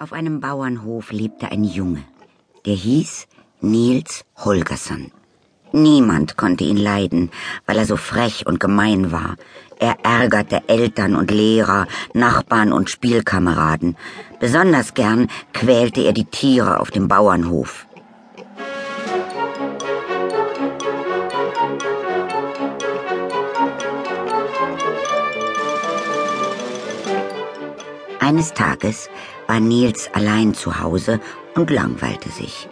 Auf einem Bauernhof lebte ein Junge. Der hieß Nils Holgersson. Niemand konnte ihn leiden, weil er so frech und gemein war. Er ärgerte Eltern und Lehrer, Nachbarn und Spielkameraden. Besonders gern quälte er die Tiere auf dem Bauernhof. Eines Tages war Nils allein zu Hause und langweilte sich.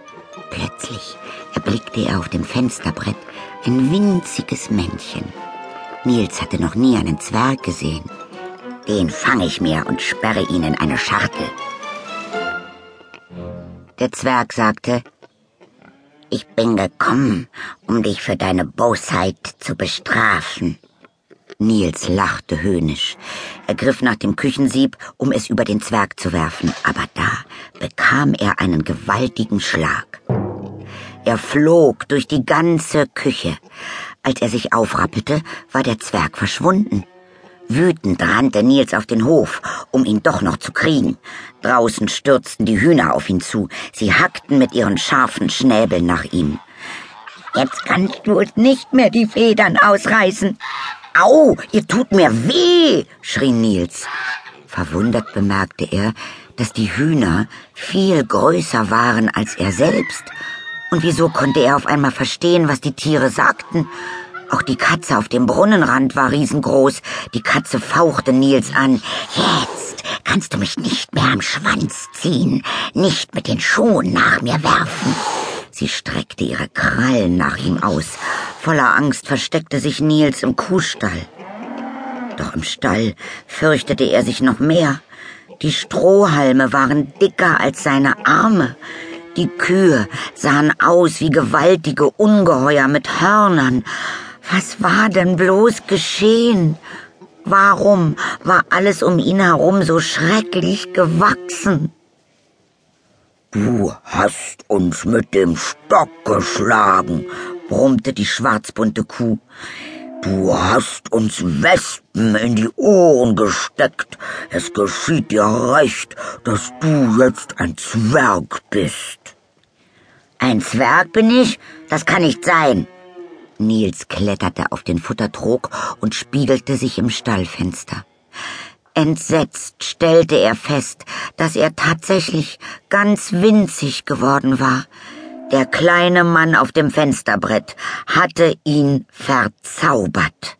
Plötzlich erblickte er auf dem Fensterbrett ein winziges Männchen. Nils hatte noch nie einen Zwerg gesehen. Den fange ich mir und sperre ihn in eine Schachtel. Der Zwerg sagte, ich bin gekommen, um dich für deine Bosheit zu bestrafen. Nils lachte höhnisch. Er griff nach dem Küchensieb, um es über den Zwerg zu werfen, aber da bekam er einen gewaltigen Schlag. Er flog durch die ganze Küche. Als er sich aufrappelte, war der Zwerg verschwunden. Wütend rannte Nils auf den Hof, um ihn doch noch zu kriegen. Draußen stürzten die Hühner auf ihn zu. Sie hackten mit ihren scharfen Schnäbeln nach ihm. Jetzt kannst du uns nicht mehr die Federn ausreißen, Au, ihr tut mir weh, schrie Nils. Verwundert bemerkte er, dass die Hühner viel größer waren als er selbst. Und wieso konnte er auf einmal verstehen, was die Tiere sagten? Auch die Katze auf dem Brunnenrand war riesengroß. Die Katze fauchte Nils an. Jetzt kannst du mich nicht mehr am Schwanz ziehen, nicht mit den Schuhen nach mir werfen. Sie streckte ihre Krallen nach ihm aus. Voller Angst versteckte sich Nils im Kuhstall. Doch im Stall fürchtete er sich noch mehr. Die Strohhalme waren dicker als seine Arme. Die Kühe sahen aus wie gewaltige Ungeheuer mit Hörnern. Was war denn bloß geschehen? Warum war alles um ihn herum so schrecklich gewachsen? Du hast uns mit dem Stock geschlagen, brummte die schwarzbunte Kuh. Du hast uns Wespen in die Ohren gesteckt. Es geschieht dir recht, dass du jetzt ein Zwerg bist. Ein Zwerg bin ich? Das kann nicht sein. Nils kletterte auf den Futtertrog und spiegelte sich im Stallfenster. Entsetzt stellte er fest, dass er tatsächlich ganz winzig geworden war. Der kleine Mann auf dem Fensterbrett hatte ihn verzaubert.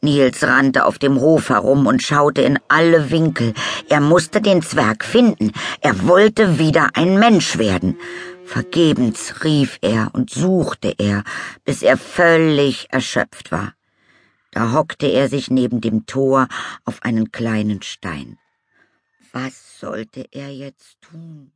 Nils rannte auf dem Hof herum und schaute in alle Winkel. Er musste den Zwerg finden. Er wollte wieder ein Mensch werden. Vergebens rief er und suchte er, bis er völlig erschöpft war. Da hockte er sich neben dem Tor auf einen kleinen Stein. Was sollte er jetzt tun?